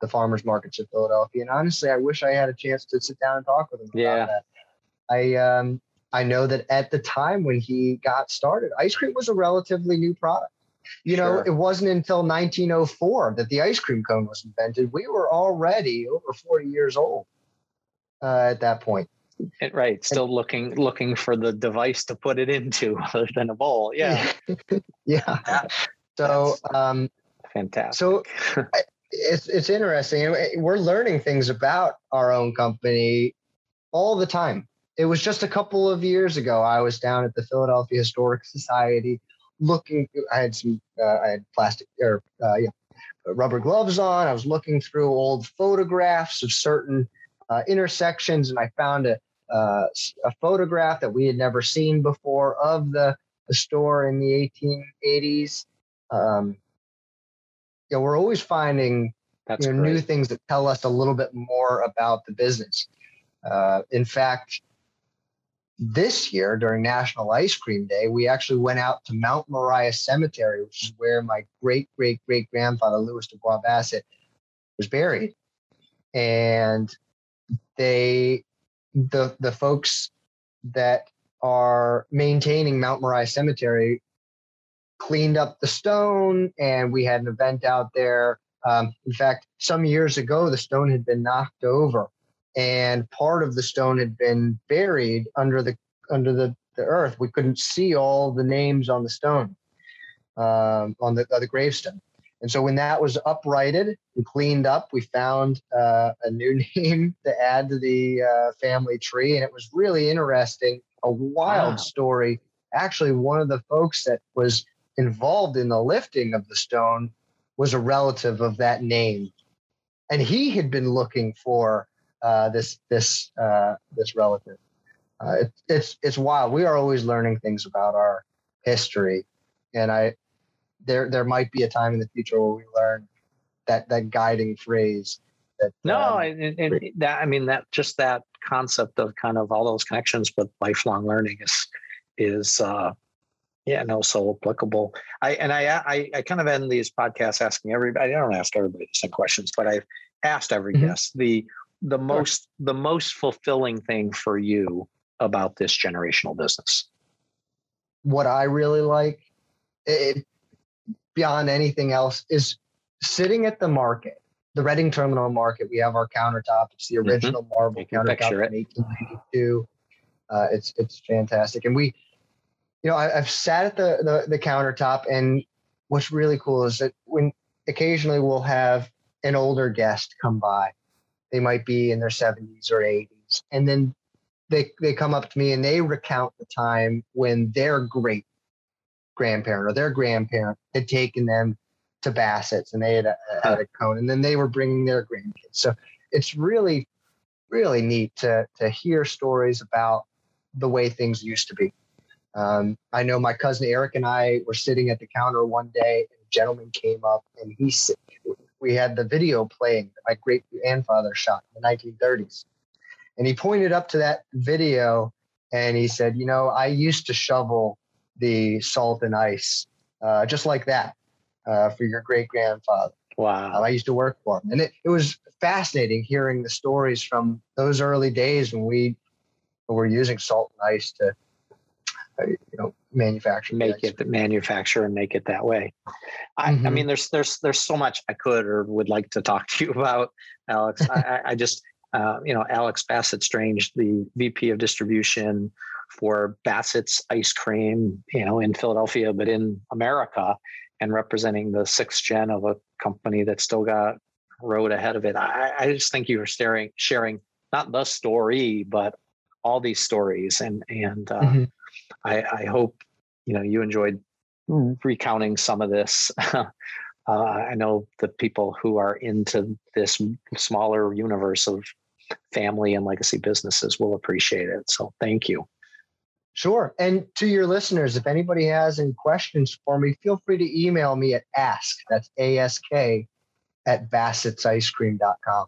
the farmers markets of philadelphia and honestly i wish i had a chance to sit down and talk with him yeah. about that i um I know that at the time when he got started, ice cream was a relatively new product. You sure. know, it wasn't until 1904 that the ice cream cone was invented. We were already over 40 years old uh, at that point. Right, still and, looking looking for the device to put it into other than a bowl. Yeah, yeah. So, um, fantastic. So, it's it's interesting. We're learning things about our own company all the time it was just a couple of years ago. I was down at the Philadelphia Historic Society looking. I had some. Uh, I had plastic or uh, yeah, rubber gloves on. I was looking through old photographs of certain uh, intersections, and I found a uh, a photograph that we had never seen before of the, the store in the 1880s. Um, yeah, we're always finding you know, new things that tell us a little bit more about the business. Uh, in fact, this year during National Ice Cream Day, we actually went out to Mount Moriah Cemetery, which is where my great great great grandfather Louis Dubois Bassett was buried, and they the the folks that are maintaining Mount Moriah Cemetery cleaned up the stone, and we had an event out there. Um, in fact, some years ago, the stone had been knocked over and part of the stone had been buried under the under the, the earth. We couldn't see all the names on the stone, um, on the, the gravestone. And so when that was uprighted and cleaned up, we found uh, a new name to add to the uh, family tree, and it was really interesting. A wild wow. story. Actually, one of the folks that was involved in the lifting of the stone was a relative of that name, and he had been looking for uh, this this uh, this relative. Uh, it, it's it's wild. We are always learning things about our history, and I there there might be a time in the future where we learn that that guiding phrase. That, no, um, and, and that I mean that just that concept of kind of all those connections with lifelong learning is is uh, yeah no so applicable. I and I, I I kind of end these podcasts asking everybody. I don't ask everybody the same questions, but I've asked every mm-hmm. guest the the most the most fulfilling thing for you about this generational business. What I really like, it, beyond anything else, is sitting at the market the Reading Terminal Market, we have our countertop. It's the mm-hmm. original mm-hmm. marble countertop from 1892. Uh, it's it's fantastic, and we, you know, I, have sat at the, the the countertop, and what's really cool is that when occasionally we'll have an older guest come by, they might be in their 70s or 80s, and then they they come up to me and they recount the time when their great grandparent or their grandparent had taken them to Bassett's and they had a, had a cone and then they were bringing their grandkids. So it's really, really neat to, to hear stories about the way things used to be. Um, I know my cousin Eric and I were sitting at the counter one day and a gentleman came up and he we had the video playing that my great grandfather shot in the 1930s. And he pointed up to that video and he said, You know, I used to shovel the salt and ice uh, just like that uh, for your great grandfather. Wow. Um, I used to work for him. And it, it was fascinating hearing the stories from those early days when we were using salt and ice to, you know, manufacture. Make it, manufacture and make it that way. I, mm-hmm. I, mean, there's, there's, there's so much I could or would like to talk to you about, Alex. I, I just, uh, you know, Alex Bassett Strange, the VP of distribution for Bassett's ice cream, you know, in Philadelphia, but in America and representing the sixth gen of a company that still got road ahead of it. I, I just think you were staring, sharing not the story, but all these stories. And and uh, mm-hmm. I, I hope you know you enjoyed recounting some of this. uh, I know the people who are into this smaller universe of family and legacy businesses will appreciate it. So thank you. Sure. And to your listeners, if anybody has any questions for me, feel free to email me at ask, that's A-S-K, at bassettsicecream.com.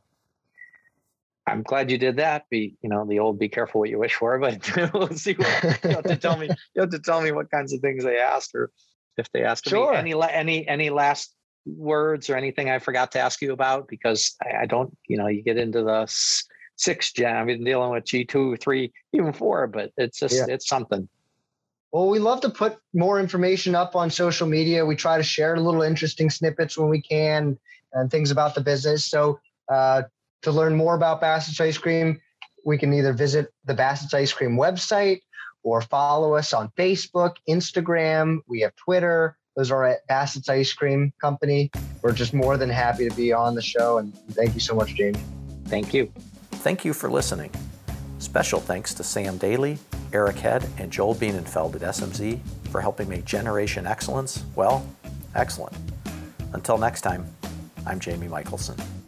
I'm glad you did that. Be you know the old "be careful what you wish for," but we'll see. What, you have to tell me. You have to tell me what kinds of things they asked, or if they asked sure. me any any any last words or anything I forgot to ask you about because I, I don't. You know, you get into the six gen. I've been dealing with G two, three, even four, but it's just yeah. it's something. Well, we love to put more information up on social media. We try to share little interesting snippets when we can and things about the business. So uh, to learn more about Bassett's Ice Cream, we can either visit the Bassett's Ice Cream website or follow us on Facebook, Instagram. We have Twitter. Those are at Bassett's Ice Cream Company. We're just more than happy to be on the show. And thank you so much, Jamie. Thank you. Thank you for listening. Special thanks to Sam Daly, Eric Head, and Joel Bienenfeld at SMZ for helping make Generation Excellence, well, excellent. Until next time, I'm Jamie Michelson.